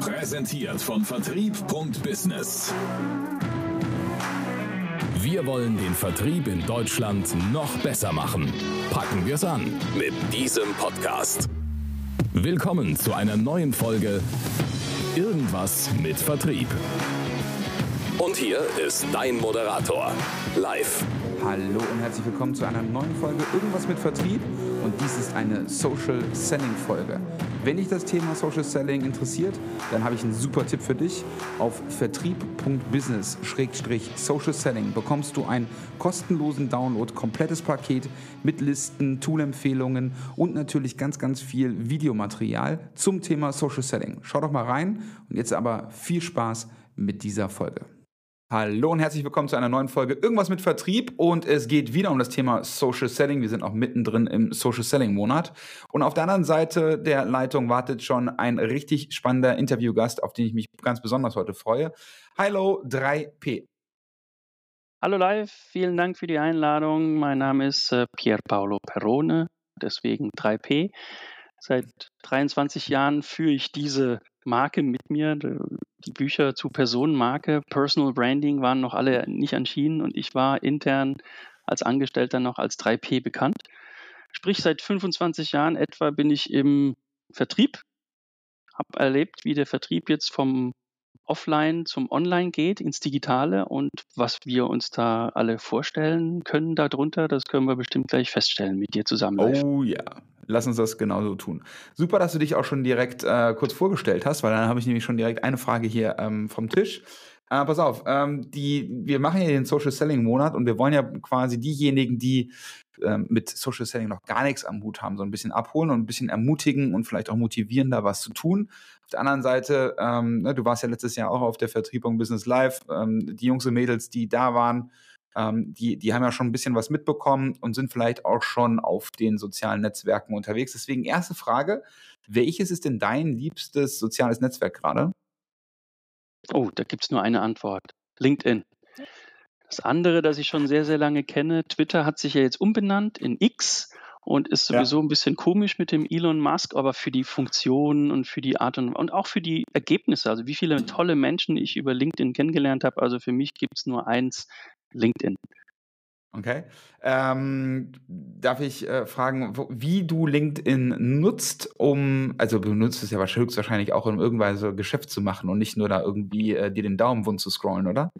Präsentiert von Vertrieb.business. Wir wollen den Vertrieb in Deutschland noch besser machen. Packen wir es an mit diesem Podcast. Willkommen zu einer neuen Folge Irgendwas mit Vertrieb. Und hier ist dein Moderator, live. Hallo und herzlich willkommen zu einer neuen Folge Irgendwas mit Vertrieb und dies ist eine Social Selling Folge. Wenn dich das Thema Social Selling interessiert, dann habe ich einen super Tipp für dich. Auf vertrieb.business-social selling bekommst du einen kostenlosen Download, komplettes Paket mit Listen, Toolempfehlungen und natürlich ganz, ganz viel Videomaterial zum Thema Social Selling. Schau doch mal rein und jetzt aber viel Spaß mit dieser Folge. Hallo und herzlich willkommen zu einer neuen Folge Irgendwas mit Vertrieb und es geht wieder um das Thema Social Selling. Wir sind auch mittendrin im Social Selling Monat und auf der anderen Seite der Leitung wartet schon ein richtig spannender Interviewgast, auf den ich mich ganz besonders heute freue. Hallo 3P. Hallo live, vielen Dank für die Einladung. Mein Name ist äh, Pier Paolo Perrone, deswegen 3P. Seit 23 Jahren führe ich diese Marke mit mir. Die Bücher zu Personenmarke, Personal Branding waren noch alle nicht erschienen und ich war intern als Angestellter noch als 3P bekannt. Sprich, seit 25 Jahren etwa bin ich im Vertrieb, habe erlebt, wie der Vertrieb jetzt vom Offline zum Online geht, ins Digitale und was wir uns da alle vorstellen können darunter, das können wir bestimmt gleich feststellen mit dir zusammen. Oh ja, lass uns das genauso tun. Super, dass du dich auch schon direkt äh, kurz vorgestellt hast, weil dann habe ich nämlich schon direkt eine Frage hier ähm, vom Tisch. Äh, pass auf, ähm, die, wir machen ja den Social Selling Monat und wir wollen ja quasi diejenigen, die ähm, mit Social Selling noch gar nichts am Hut haben, so ein bisschen abholen und ein bisschen ermutigen und vielleicht auch motivieren, da was zu tun. Auf der anderen Seite, ähm, ne, du warst ja letztes Jahr auch auf der Vertriebung Business Live, ähm, die Jungs und Mädels, die da waren, ähm, die, die haben ja schon ein bisschen was mitbekommen und sind vielleicht auch schon auf den sozialen Netzwerken unterwegs. Deswegen erste Frage, welches ist denn dein liebstes soziales Netzwerk gerade? Oh, da gibt es nur eine Antwort. LinkedIn. Das andere, das ich schon sehr, sehr lange kenne, Twitter hat sich ja jetzt umbenannt in X und ist sowieso ja. ein bisschen komisch mit dem Elon Musk, aber für die Funktionen und für die Art und, und auch für die Ergebnisse, also wie viele tolle Menschen ich über LinkedIn kennengelernt habe, also für mich gibt es nur eins, LinkedIn. Okay. Ähm, darf ich äh, fragen, wo, wie du LinkedIn nutzt, um, also du nutzt es ja höchstwahrscheinlich auch, um irgendwann so Geschäft zu machen und nicht nur da irgendwie äh, dir den Daumen wund zu scrollen, oder?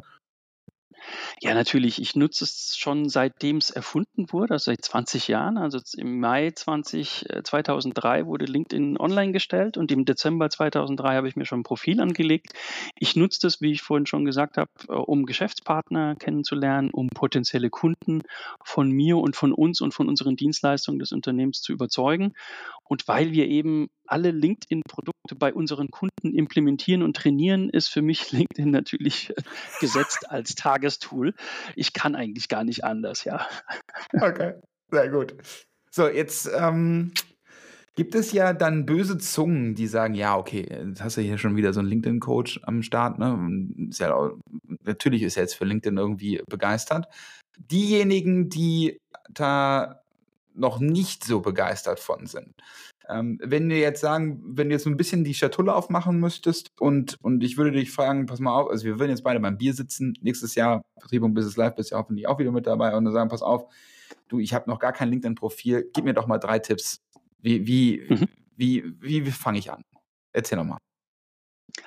Ja, natürlich. Ich nutze es schon seitdem es erfunden wurde, also seit 20 Jahren. Also im Mai 20, 2003 äh, wurde LinkedIn online gestellt und im Dezember 2003 habe ich mir schon ein Profil angelegt. Ich nutze das, wie ich vorhin schon gesagt habe, äh, um Geschäftspartner kennenzulernen, um potenzielle Kunden von mir und von uns und von unseren Dienstleistungen des Unternehmens zu überzeugen. Und weil wir eben alle LinkedIn-Produkte bei unseren Kunden implementieren und trainieren, ist für mich LinkedIn natürlich äh, gesetzt als Tagestool. Ich kann eigentlich gar nicht anders, ja. Okay, sehr gut. So, jetzt ähm, gibt es ja dann böse Zungen, die sagen, ja, okay, jetzt hast du hier schon wieder so einen LinkedIn-Coach am Start. Ne? Ist ja auch, natürlich ist er jetzt für LinkedIn irgendwie begeistert. Diejenigen, die da noch nicht so begeistert von sind. Ähm, wenn wir jetzt sagen, wenn du jetzt so ein bisschen die Schatulle aufmachen müsstest und, und ich würde dich fragen, pass mal auf, also wir würden jetzt beide beim Bier sitzen, nächstes Jahr Vertrieb und Business Live bist ja hoffentlich auch wieder mit dabei und dann sagen, pass auf, du, ich habe noch gar kein LinkedIn-Profil, gib mir doch mal drei Tipps. Wie, wie, mhm. wie, wie, wie fange ich an? Erzähl noch mal.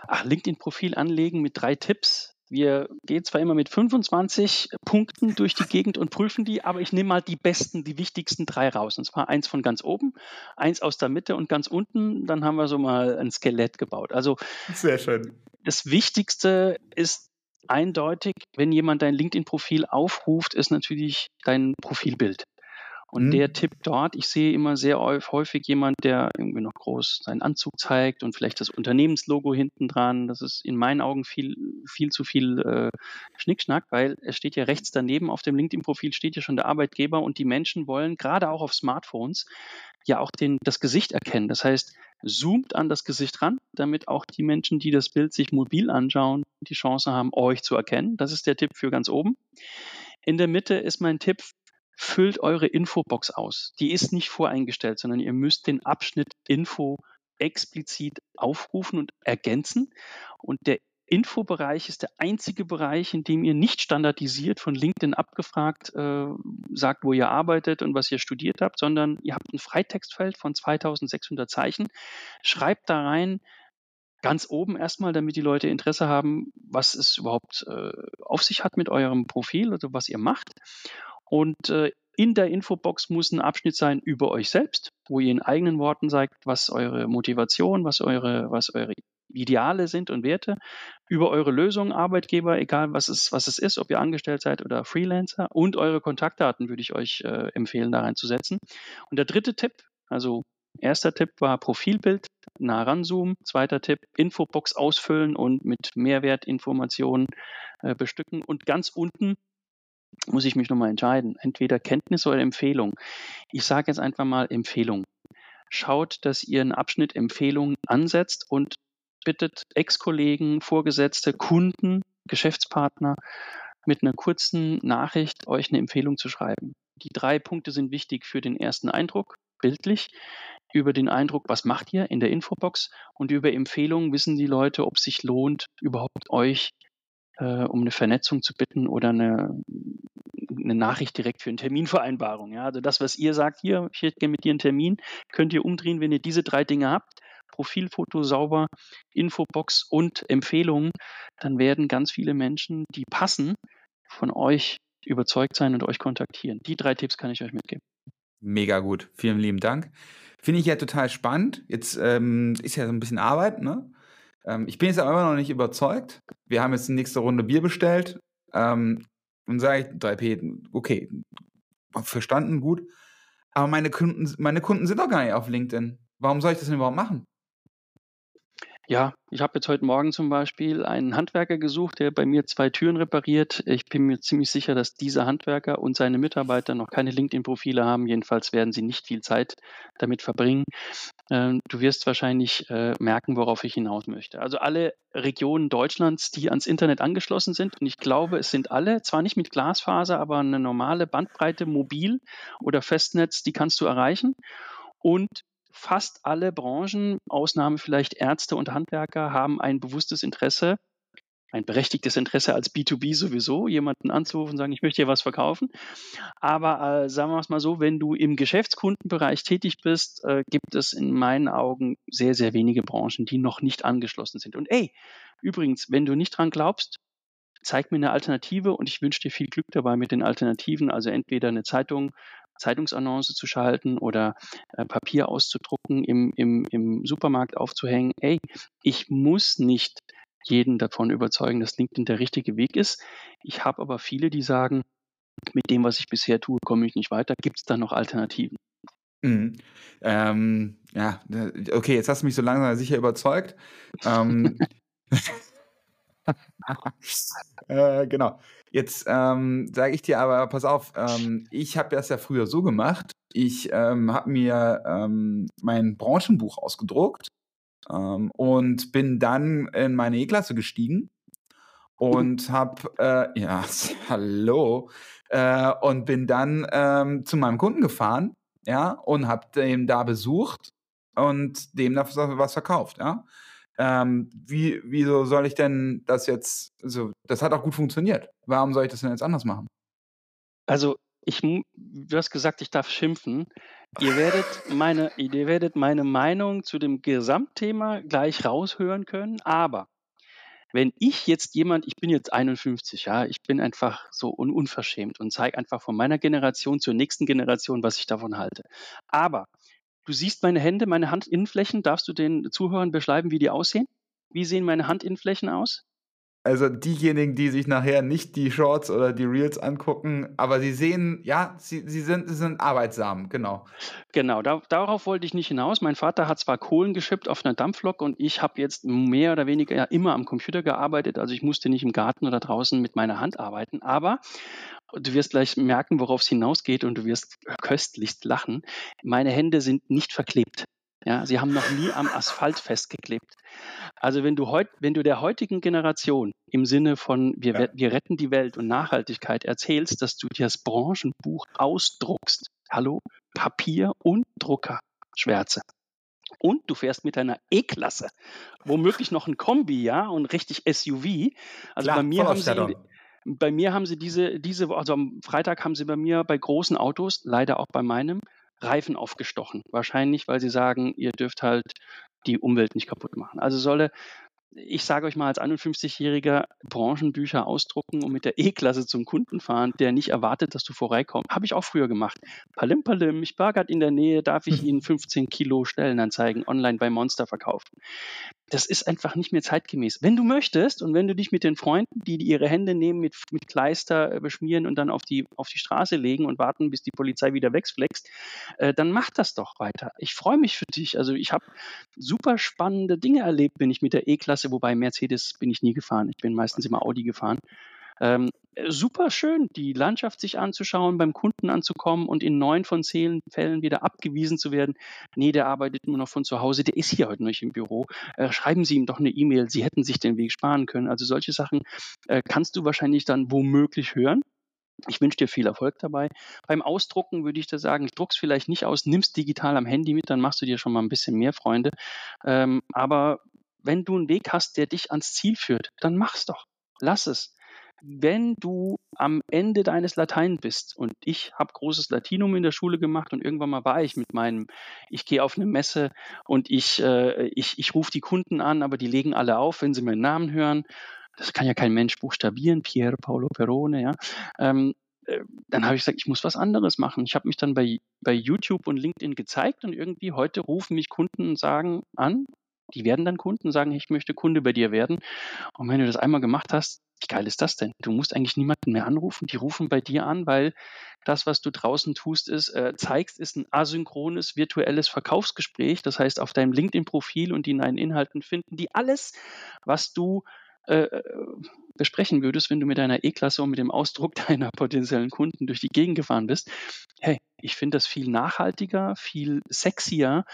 Ach, LinkedIn-Profil anlegen mit drei Tipps. Wir gehen zwar immer mit 25 Punkten durch die Gegend und prüfen die, aber ich nehme mal die besten, die wichtigsten drei raus. Und zwar eins von ganz oben, eins aus der Mitte und ganz unten. Dann haben wir so mal ein Skelett gebaut. Also sehr schön. Das Wichtigste ist eindeutig, wenn jemand dein LinkedIn-Profil aufruft, ist natürlich dein Profilbild. Und mhm. der Tipp dort, ich sehe immer sehr häufig jemand, der irgendwie noch groß seinen Anzug zeigt und vielleicht das Unternehmenslogo hinten dran. Das ist in meinen Augen viel, viel zu viel äh, Schnickschnack, weil es steht ja rechts daneben auf dem LinkedIn-Profil steht ja schon der Arbeitgeber und die Menschen wollen gerade auch auf Smartphones ja auch den, das Gesicht erkennen. Das heißt, zoomt an das Gesicht ran, damit auch die Menschen, die das Bild sich mobil anschauen, die Chance haben, euch zu erkennen. Das ist der Tipp für ganz oben. In der Mitte ist mein Tipp, füllt eure Infobox aus. Die ist nicht voreingestellt, sondern ihr müsst den Abschnitt Info explizit aufrufen und ergänzen. Und der Infobereich ist der einzige Bereich, in dem ihr nicht standardisiert von LinkedIn abgefragt äh, sagt, wo ihr arbeitet und was ihr studiert habt, sondern ihr habt ein Freitextfeld von 2600 Zeichen. Schreibt da rein, ganz oben erstmal, damit die Leute Interesse haben, was es überhaupt äh, auf sich hat mit eurem Profil oder was ihr macht. Und äh, in der Infobox muss ein Abschnitt sein über euch selbst, wo ihr in eigenen Worten sagt, was eure Motivation, was eure, was eure Ideale sind und Werte, über eure Lösungen, Arbeitgeber, egal was es, was es ist, ob ihr angestellt seid oder Freelancer und eure Kontaktdaten würde ich euch äh, empfehlen, da reinzusetzen. Und der dritte Tipp, also erster Tipp war Profilbild, nah ranzoomen. Zweiter Tipp, Infobox ausfüllen und mit Mehrwertinformationen äh, bestücken. Und ganz unten muss ich mich nochmal entscheiden. Entweder Kenntnis oder Empfehlung. Ich sage jetzt einfach mal Empfehlung. Schaut, dass ihr einen Abschnitt Empfehlungen ansetzt und bittet Ex-Kollegen, Vorgesetzte, Kunden, Geschäftspartner mit einer kurzen Nachricht euch eine Empfehlung zu schreiben. Die drei Punkte sind wichtig für den ersten Eindruck, bildlich, über den Eindruck, was macht ihr in der Infobox und über Empfehlungen wissen die Leute, ob es sich lohnt, überhaupt euch äh, um eine Vernetzung zu bitten oder eine, eine Nachricht direkt für eine Terminvereinbarung. Ja? Also das, was ihr sagt, hier, ich hätte gerne mit dir einen Termin, könnt ihr umdrehen, wenn ihr diese drei Dinge habt. Profilfoto sauber, Infobox und Empfehlungen, dann werden ganz viele Menschen, die passen, von euch überzeugt sein und euch kontaktieren. Die drei Tipps kann ich euch mitgeben. Mega gut. Vielen lieben Dank. Finde ich ja total spannend. Jetzt ähm, ist ja so ein bisschen Arbeit, ne? Ähm, ich bin jetzt aber immer noch nicht überzeugt. Wir haben jetzt die nächste Runde Bier bestellt. Ähm, und sage ich 3P, okay, verstanden, gut. Aber meine Kunden, meine Kunden sind doch gar nicht auf LinkedIn. Warum soll ich das denn überhaupt machen? Ja, ich habe jetzt heute Morgen zum Beispiel einen Handwerker gesucht, der bei mir zwei Türen repariert. Ich bin mir ziemlich sicher, dass dieser Handwerker und seine Mitarbeiter noch keine LinkedIn-Profile haben. Jedenfalls werden sie nicht viel Zeit damit verbringen. Ähm, du wirst wahrscheinlich äh, merken, worauf ich hinaus möchte. Also alle Regionen Deutschlands, die ans Internet angeschlossen sind, und ich glaube, es sind alle, zwar nicht mit Glasfaser, aber eine normale Bandbreite, mobil oder Festnetz, die kannst du erreichen. Und fast alle Branchen, Ausnahme vielleicht Ärzte und Handwerker, haben ein bewusstes Interesse, ein berechtigtes Interesse als B2B sowieso, jemanden anzurufen und sagen, ich möchte hier was verkaufen. Aber äh, sagen wir es mal so, wenn du im Geschäftskundenbereich tätig bist, äh, gibt es in meinen Augen sehr, sehr wenige Branchen, die noch nicht angeschlossen sind. Und ey, übrigens, wenn du nicht dran glaubst, zeig mir eine Alternative und ich wünsche dir viel Glück dabei mit den Alternativen. Also entweder eine Zeitung, Zeitungsannonce zu schalten oder äh, Papier auszudrucken, im, im, im Supermarkt aufzuhängen. Ey, ich muss nicht jeden davon überzeugen, dass LinkedIn der richtige Weg ist. Ich habe aber viele, die sagen, mit dem, was ich bisher tue, komme ich nicht weiter. Gibt es da noch Alternativen? Mhm. Ähm, ja, okay, jetzt hast du mich so langsam sicher überzeugt. Ähm, äh, genau. Jetzt ähm, sage ich dir aber, pass auf, ähm, ich habe das ja früher so gemacht. Ich ähm, habe mir ähm, mein Branchenbuch ausgedruckt ähm, und bin dann in meine E-Klasse gestiegen und habe, äh, ja, hallo, äh, und bin dann ähm, zu meinem Kunden gefahren, ja, und habe den da besucht und dem da was verkauft, ja. Ähm, wie, wieso soll ich denn das jetzt, also das hat auch gut funktioniert. Warum soll ich das denn jetzt anders machen? Also, ich, du hast gesagt, ich darf schimpfen. Ihr werdet meine, ihr werdet meine Meinung zu dem Gesamtthema gleich raushören können, aber wenn ich jetzt jemand, ich bin jetzt 51, ja, ich bin einfach so un unverschämt und zeige einfach von meiner Generation zur nächsten Generation, was ich davon halte. Aber Du siehst meine Hände, meine Handinnenflächen. Darfst du den Zuhörern beschreiben, wie die aussehen? Wie sehen meine Handinnenflächen aus? Also diejenigen, die sich nachher nicht die Shorts oder die Reels angucken, aber sie sehen, ja, sie, sie, sind, sie sind arbeitsam, genau. Genau, da, darauf wollte ich nicht hinaus. Mein Vater hat zwar Kohlen geschippt auf einer Dampflok und ich habe jetzt mehr oder weniger immer am Computer gearbeitet, also ich musste nicht im Garten oder draußen mit meiner Hand arbeiten, aber du wirst gleich merken, worauf es hinausgeht und du wirst köstlichst lachen. Meine Hände sind nicht verklebt. Ja, sie haben noch nie am Asphalt festgeklebt. Also wenn du heut, wenn du der heutigen Generation im Sinne von wir, ja. wir retten die Welt und Nachhaltigkeit erzählst, dass du dir das Branchenbuch ausdruckst. Hallo, Papier und Drucker, Schwärze. und du fährst mit deiner E-Klasse. Womöglich noch ein Kombi, ja, und richtig SUV. Also Klar, bei mir haben sie bei mir haben sie diese, diese, also am Freitag haben sie bei mir bei großen Autos, leider auch bei meinem, Reifen aufgestochen. Wahrscheinlich, weil sie sagen, ihr dürft halt die Umwelt nicht kaputt machen. Also solle ich sage euch mal als 51-Jähriger Branchenbücher ausdrucken und mit der E-Klasse zum Kunden fahren, der nicht erwartet, dass du vorbeikommst. Habe ich auch früher gemacht. Palim, palim, ich gerade in der Nähe, darf ich hm. Ihnen 15 Kilo Stellenanzeigen online bei Monster verkaufen. Das ist einfach nicht mehr zeitgemäß. Wenn du möchtest und wenn du dich mit den Freunden, die ihre Hände nehmen, mit, mit Kleister äh, beschmieren und dann auf die, auf die Straße legen und warten, bis die Polizei wieder wegflext, äh, dann mach das doch weiter. Ich freue mich für dich. Also ich habe super spannende Dinge erlebt, wenn ich mit der E-Klasse Klasse, wobei Mercedes bin ich nie gefahren. Ich bin meistens immer Audi gefahren. Ähm, super schön, die Landschaft sich anzuschauen, beim Kunden anzukommen und in neun von zehn Fällen wieder abgewiesen zu werden. Nee, der arbeitet nur noch von zu Hause, der ist hier heute nicht im Büro. Äh, schreiben Sie ihm doch eine E-Mail, Sie hätten sich den Weg sparen können. Also solche Sachen äh, kannst du wahrscheinlich dann womöglich hören. Ich wünsche dir viel Erfolg dabei. Beim Ausdrucken würde ich da sagen, druck's vielleicht nicht aus, nimm's digital am Handy mit, dann machst du dir schon mal ein bisschen mehr Freunde. Ähm, aber wenn du einen Weg hast, der dich ans Ziel führt, dann mach's doch. Lass es. Wenn du am Ende deines Latein bist, und ich habe großes Latinum in der Schule gemacht und irgendwann mal war ich mit meinem, ich gehe auf eine Messe und ich, äh, ich, ich rufe die Kunden an, aber die legen alle auf, wenn sie meinen Namen hören. Das kann ja kein Mensch buchstabieren, Pier Paolo Perone, ja. Ähm, äh, dann habe ich gesagt, ich muss was anderes machen. Ich habe mich dann bei, bei YouTube und LinkedIn gezeigt und irgendwie heute rufen mich Kunden und sagen an, die werden dann Kunden, sagen, ich möchte Kunde bei dir werden. Und wenn du das einmal gemacht hast, wie geil ist das denn? Du musst eigentlich niemanden mehr anrufen. Die rufen bei dir an, weil das, was du draußen tust, ist, äh, zeigst, ist ein asynchrones virtuelles Verkaufsgespräch. Das heißt, auf deinem LinkedIn-Profil und in deinen Inhalten finden die alles, was du äh, äh, besprechen würdest, wenn du mit deiner E-Klasse und mit dem Ausdruck deiner potenziellen Kunden durch die Gegend gefahren bist. Hey, ich finde das viel nachhaltiger, viel sexier,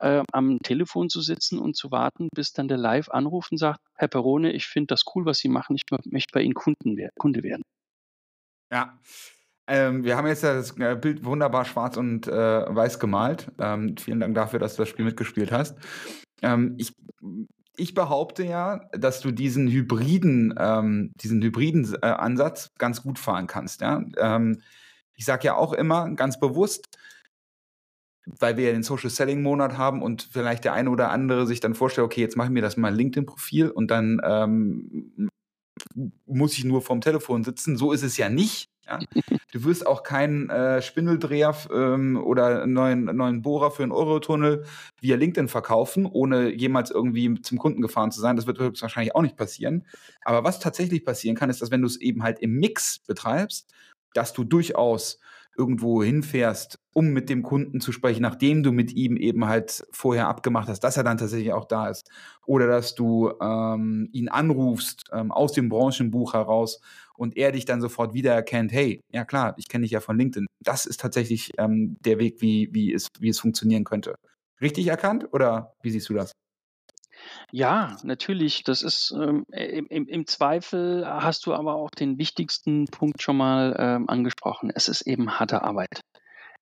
äh, am Telefon zu sitzen und zu warten, bis dann der Live anruft und sagt, Herr Perone, ich finde das cool, was Sie machen, ich möchte bei Ihnen Kunden wer Kunde werden. Ja, ähm, wir haben jetzt das äh, Bild wunderbar schwarz und äh, weiß gemalt. Ähm, vielen Dank dafür, dass du das Spiel mitgespielt hast. Ähm, ich ich behaupte ja, dass du diesen hybriden, ähm, diesen hybriden äh, Ansatz ganz gut fahren kannst. Ja? Ich sage ja auch immer ganz bewusst, weil wir ja den Social Selling Monat haben und vielleicht der eine oder andere sich dann vorstellt, okay, jetzt mache ich mir das mal LinkedIn-Profil und dann ähm, muss ich nur vorm Telefon sitzen. So ist es ja nicht. Ja? Du wirst auch keinen äh, Spindeldreher ähm, oder einen neuen, neuen Bohrer für einen Eurotunnel via LinkedIn verkaufen, ohne jemals irgendwie zum Kunden gefahren zu sein. Das wird wahrscheinlich auch nicht passieren. Aber was tatsächlich passieren kann, ist, dass wenn du es eben halt im Mix betreibst, dass du durchaus irgendwo hinfährst, um mit dem Kunden zu sprechen, nachdem du mit ihm eben halt vorher abgemacht hast, dass er dann tatsächlich auch da ist. Oder dass du ähm, ihn anrufst ähm, aus dem Branchenbuch heraus und er dich dann sofort wiedererkennt, hey, ja klar, ich kenne dich ja von LinkedIn. Das ist tatsächlich ähm, der Weg, wie, wie, es, wie es funktionieren könnte. Richtig erkannt oder wie siehst du das? Ja, natürlich. Das ist ähm, im, im, Zweifel hast du aber auch den wichtigsten Punkt schon mal ähm, angesprochen. Es ist eben harte Arbeit.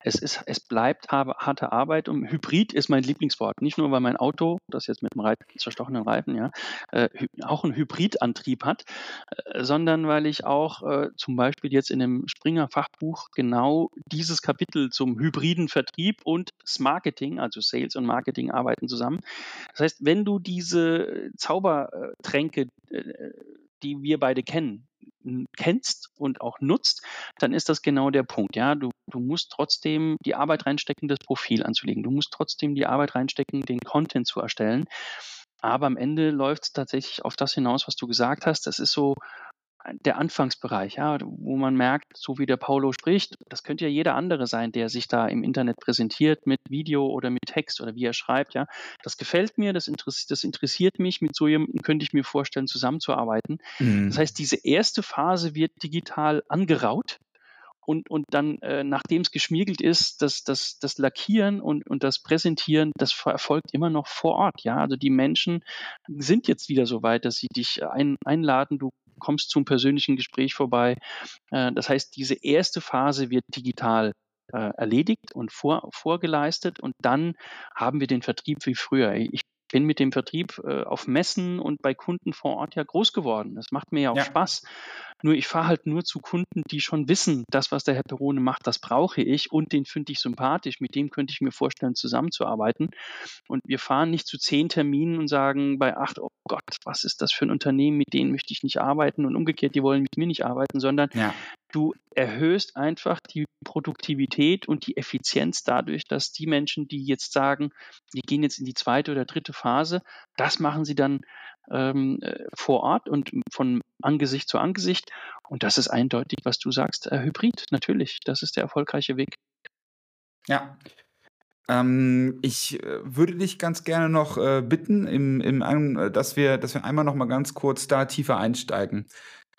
Es, ist, es bleibt harte Arbeit und Hybrid ist mein Lieblingswort. Nicht nur, weil mein Auto, das jetzt mit einem Reit zerstochenen Reifen, ja, äh, auch einen Hybridantrieb hat, äh, sondern weil ich auch äh, zum Beispiel jetzt in dem Springer Fachbuch genau dieses Kapitel zum hybriden Vertrieb und Marketing, also Sales und Marketing arbeiten zusammen. Das heißt, wenn du diese Zaubertränke, äh, die wir beide kennen, kennst und auch nutzt, dann ist das genau der Punkt. Ja, du, du musst trotzdem die Arbeit reinstecken, das Profil anzulegen. Du musst trotzdem die Arbeit reinstecken, den Content zu erstellen. Aber am Ende läuft es tatsächlich auf das hinaus, was du gesagt hast. Das ist so der Anfangsbereich, ja, wo man merkt, so wie der Paulo spricht, das könnte ja jeder andere sein, der sich da im Internet präsentiert mit Video oder mit Text oder wie er schreibt, ja. Das gefällt mir, das, interessiert, das interessiert mich, mit so jemandem könnte ich mir vorstellen, zusammenzuarbeiten. Mhm. Das heißt, diese erste Phase wird digital angeraut, und, und dann, äh, nachdem es geschmiegelt ist, das, das, das Lackieren und, und das Präsentieren, das erfolgt immer noch vor Ort. Ja, also die Menschen sind jetzt wieder so weit, dass sie dich ein, einladen, du kommst zum persönlichen Gespräch vorbei. Äh, das heißt, diese erste Phase wird digital äh, erledigt und vor, vorgeleistet und dann haben wir den Vertrieb wie früher. Ich bin mit dem Vertrieb äh, auf Messen und bei Kunden vor Ort ja groß geworden. Das macht mir ja auch ja. Spaß. Nur ich fahre halt nur zu Kunden, die schon wissen, das, was der Herr Perone macht, das brauche ich und den finde ich sympathisch. Mit dem könnte ich mir vorstellen, zusammenzuarbeiten. Und wir fahren nicht zu zehn Terminen und sagen bei acht, oh Gott, was ist das für ein Unternehmen, mit denen möchte ich nicht arbeiten und umgekehrt, die wollen mit mir nicht arbeiten, sondern ja. du erhöhst einfach die Produktivität und die Effizienz dadurch, dass die Menschen, die jetzt sagen, die gehen jetzt in die zweite oder dritte Phase, das machen sie dann ähm, äh, vor Ort und von Angesicht zu Angesicht. Und das ist eindeutig, was du sagst, äh, Hybrid, natürlich. Das ist der erfolgreiche Weg. Ja. Ähm, ich äh, würde dich ganz gerne noch äh, bitten, im, im, äh, dass, wir, dass wir einmal noch mal ganz kurz da tiefer einsteigen.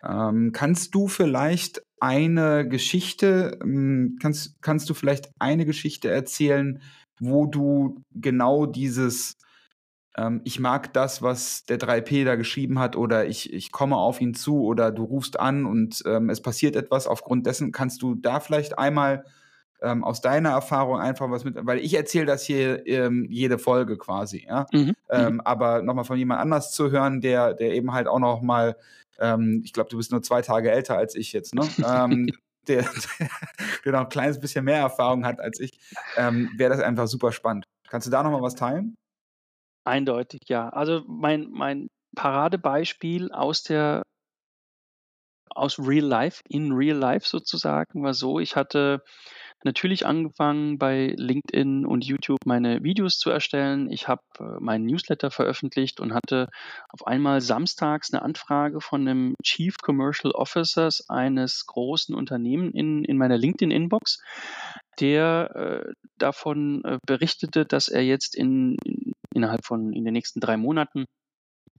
Ähm, kannst du vielleicht eine Geschichte, ähm, kannst, kannst du vielleicht eine Geschichte erzählen, wo du genau dieses ähm, ich mag das, was der 3P da geschrieben hat, oder ich, ich komme auf ihn zu, oder du rufst an und ähm, es passiert etwas. Aufgrund dessen kannst du da vielleicht einmal ähm, aus deiner Erfahrung einfach was mit, weil ich erzähle das hier ähm, jede Folge quasi, ja. Mhm. mhm. Ähm, aber nochmal von jemand anders zu hören, der, der eben halt auch noch mal, ähm, ich glaube, du bist nur zwei Tage älter als ich jetzt, ne? ähm, der, der, noch ein kleines bisschen mehr Erfahrung hat als ich, ähm, wäre das einfach super spannend. Kannst du da nochmal was teilen? Eindeutig, ja. Also mein, mein Paradebeispiel aus der aus Real Life, in Real Life sozusagen, war so, ich hatte natürlich angefangen bei LinkedIn und YouTube meine Videos zu erstellen. Ich habe äh, meinen Newsletter veröffentlicht und hatte auf einmal samstags eine Anfrage von einem Chief Commercial Officers eines großen Unternehmens in, in meiner LinkedIn-Inbox, der äh, davon äh, berichtete, dass er jetzt in, in innerhalb von in den nächsten drei Monaten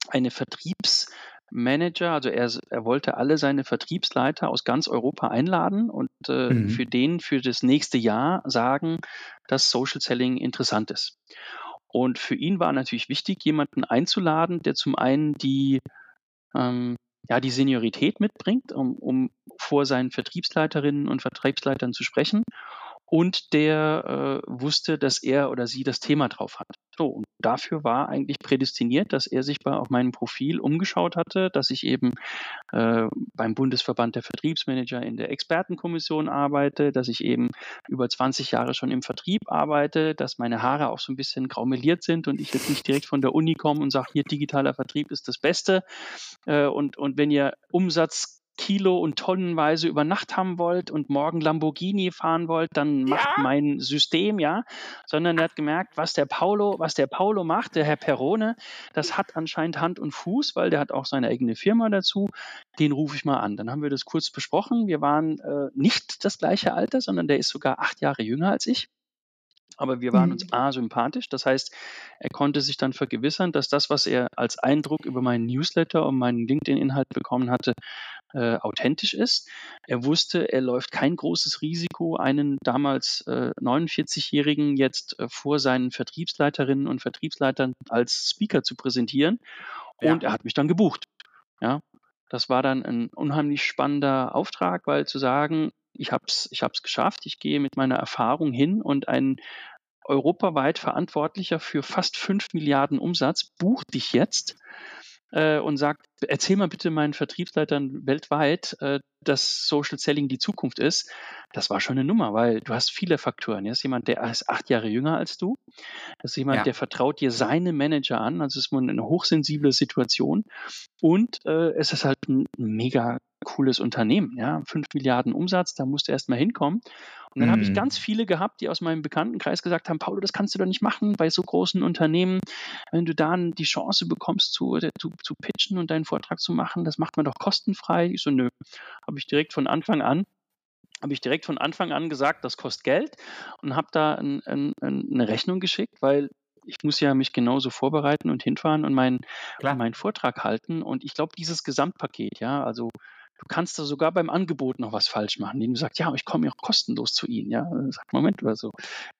eine Vertriebsmanager, also er, er wollte alle seine Vertriebsleiter aus ganz Europa einladen und äh, mhm. für den für das nächste Jahr sagen, dass Social Selling interessant ist. Und für ihn war natürlich wichtig, jemanden einzuladen, der zum einen die ähm, ja, die Seniorität mitbringt, um, um vor seinen Vertriebsleiterinnen und Vertriebsleitern zu sprechen und der äh, wusste, dass er oder sie das Thema drauf hat. So, und dafür war eigentlich prädestiniert, dass er sich bei auf meinem Profil umgeschaut hatte, dass ich eben äh, beim Bundesverband der Vertriebsmanager in der Expertenkommission arbeite, dass ich eben über 20 Jahre schon im Vertrieb arbeite, dass meine Haare auch so ein bisschen graumeliert sind und ich jetzt nicht direkt von der Uni komme und sage, hier digitaler Vertrieb ist das Beste. Äh, und, und wenn ihr Umsatz Kilo und tonnenweise über Nacht haben wollt und morgen Lamborghini fahren wollt, dann macht ja. mein System, ja. Sondern er hat gemerkt, was der Paulo, was der Paulo macht, der Herr Perone, das hat anscheinend Hand und Fuß, weil der hat auch seine eigene Firma dazu. Den rufe ich mal an. Dann haben wir das kurz besprochen. Wir waren äh, nicht das gleiche Alter, sondern der ist sogar acht Jahre jünger als ich aber wir waren mhm. uns A sympathisch. Das heißt, er konnte sich dann vergewissern, dass das, was er als Eindruck über meinen Newsletter und meinen LinkedIn-Inhalt bekommen hatte, äh, authentisch ist. Er wusste, er läuft kein großes Risiko, einen damals äh, 49-Jährigen jetzt äh, vor seinen Vertriebsleiterinnen und Vertriebsleitern als Speaker zu präsentieren. Und ja. er hat mich dann gebucht. Ja, das war dann ein unheimlich spannender Auftrag, weil zu sagen, ich habe es ich hab's geschafft, ich gehe mit meiner Erfahrung hin und ein europaweit Verantwortlicher für fast 5 Milliarden Umsatz bucht dich jetzt äh, und sagt, erzähl mal bitte meinen Vertriebsleitern weltweit, äh, dass Social Selling die Zukunft ist. Das war schon eine Nummer, weil du hast viele Faktoren. Hier ist jemand, der ist acht Jahre jünger als du. Das ist jemand, ja. der vertraut dir seine Manager an. Also es ist eine hochsensible Situation. Und äh, es ist halt ein mega cooles Unternehmen, ja, 5 Milliarden Umsatz, da musst du erst mal hinkommen. Und dann mm. habe ich mhm. ganz viele gehabt, die aus meinem Bekanntenkreis gesagt haben, Paulo, das kannst du doch nicht machen bei so großen Unternehmen. Wenn du dann die Chance bekommst, zu, äh, zu, zu pitchen und deinen Vortrag zu machen, das macht man doch kostenfrei. Ich so, nö, habe ich direkt von Anfang an habe ich direkt von Anfang an gesagt, das kostet Geld und habe da ein, ein, eine Rechnung geschickt, weil ich muss ja mich genauso vorbereiten und hinfahren und meinen, meinen Vortrag halten. Und ich glaube, dieses Gesamtpaket, ja, also Du kannst da sogar beim Angebot noch was falsch machen, indem du sagst, ja, ich komme ja auch kostenlos zu Ihnen. Ja, sag, Moment, also,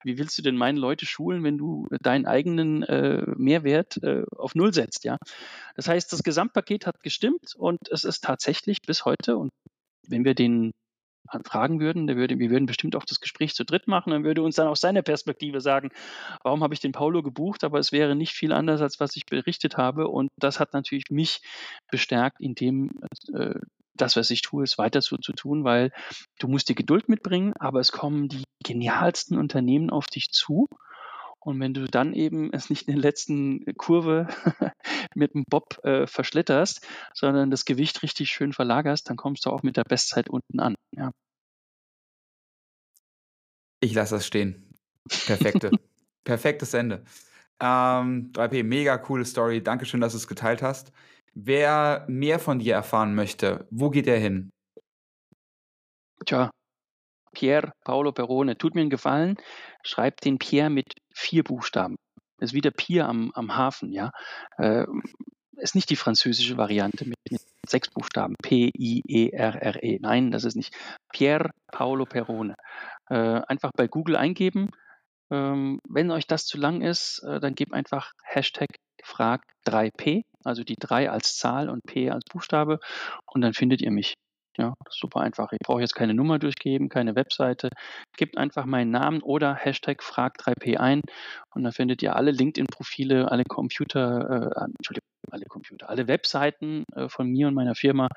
wie willst du denn meine Leute schulen, wenn du deinen eigenen äh, Mehrwert äh, auf Null setzt? Ja, das heißt, das Gesamtpaket hat gestimmt und es ist tatsächlich bis heute und wenn wir den fragen würden, der würde, wir würden bestimmt auch das Gespräch zu dritt machen, dann würde uns dann aus seiner Perspektive sagen, warum habe ich den Paulo gebucht, aber es wäre nicht viel anders, als was ich berichtet habe. Und das hat natürlich mich bestärkt, in dem äh, das, was ich tue, ist weiter so zu tun, weil du musst die Geduld mitbringen, aber es kommen die genialsten Unternehmen auf dich zu und wenn du dann eben es nicht in der letzten Kurve mit dem Bob äh, verschlitterst, sondern das Gewicht richtig schön verlagerst, dann kommst du auch mit der Bestzeit unten an. Ja. Ich lasse das stehen. Perfekte. Perfektes Ende. Ähm, 3P, mega coole Story. Dankeschön, dass du es geteilt hast. Wer mehr von dir erfahren möchte, wo geht er hin? Tja, Pier Paolo Perone. Tut mir einen Gefallen, schreibt den Pierre mit vier Buchstaben. Das ist wie der Pier am, am Hafen, ja. Äh, ist nicht die französische Variante mit, mit sechs Buchstaben. P-I-E-R-R-E. -E. Nein, das ist nicht. Pier Paolo Perone. Äh, einfach bei Google eingeben. Ähm, wenn euch das zu lang ist, äh, dann gebt einfach Hashtag Frag 3P, also die 3 als Zahl und P als Buchstabe und dann findet ihr mich. Ja, super einfach. Ich brauche jetzt keine Nummer durchgeben, keine Webseite. Gebt einfach meinen Namen oder Hashtag Frag3P ein und dann findet ihr alle LinkedIn-Profile, alle Computer, äh, Entschuldigung, alle Computer, alle Webseiten äh, von mir und meiner Firma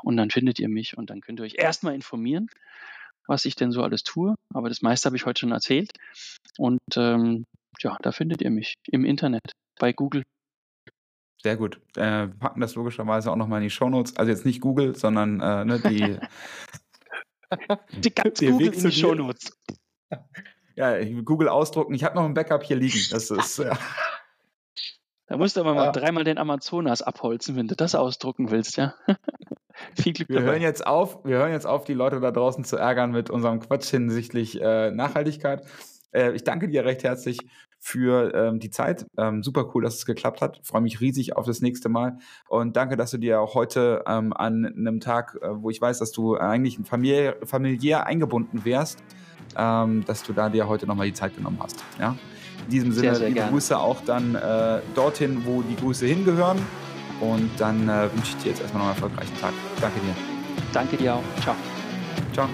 und dann findet ihr mich und dann könnt ihr euch erstmal informieren, was ich denn so alles tue. Aber das meiste habe ich heute schon erzählt und ähm, ja, da findet ihr mich im Internet bei Google. Sehr gut. Äh, wir packen das logischerweise auch nochmal in die Shownotes. Also jetzt nicht Google, sondern äh, ne, die. die ganz Google in die Shownotes. Ja, Google ausdrucken. Ich habe noch ein Backup hier liegen. Das ist. Ja. Da musst du aber mal ja. dreimal den Amazonas abholzen, wenn du das ausdrucken willst, ja. Viel Glück wir dabei. Hören jetzt auf, wir hören jetzt auf, die Leute da draußen zu ärgern mit unserem Quatsch hinsichtlich äh, Nachhaltigkeit. Äh, ich danke dir recht herzlich für ähm, die Zeit. Ähm, super cool, dass es geklappt hat. Freue mich riesig auf das nächste Mal. Und danke, dass du dir auch heute ähm, an einem Tag, äh, wo ich weiß, dass du eigentlich familiär, familiär eingebunden wärst, ähm, dass du da dir heute nochmal die Zeit genommen hast. Ja? In diesem Sinne, sehr, sehr liebe Grüße auch dann äh, dorthin, wo die Grüße hingehören. Und dann äh, wünsche ich dir jetzt erstmal noch einen erfolgreichen Tag. Danke dir. Danke dir auch. Ciao. Ciao.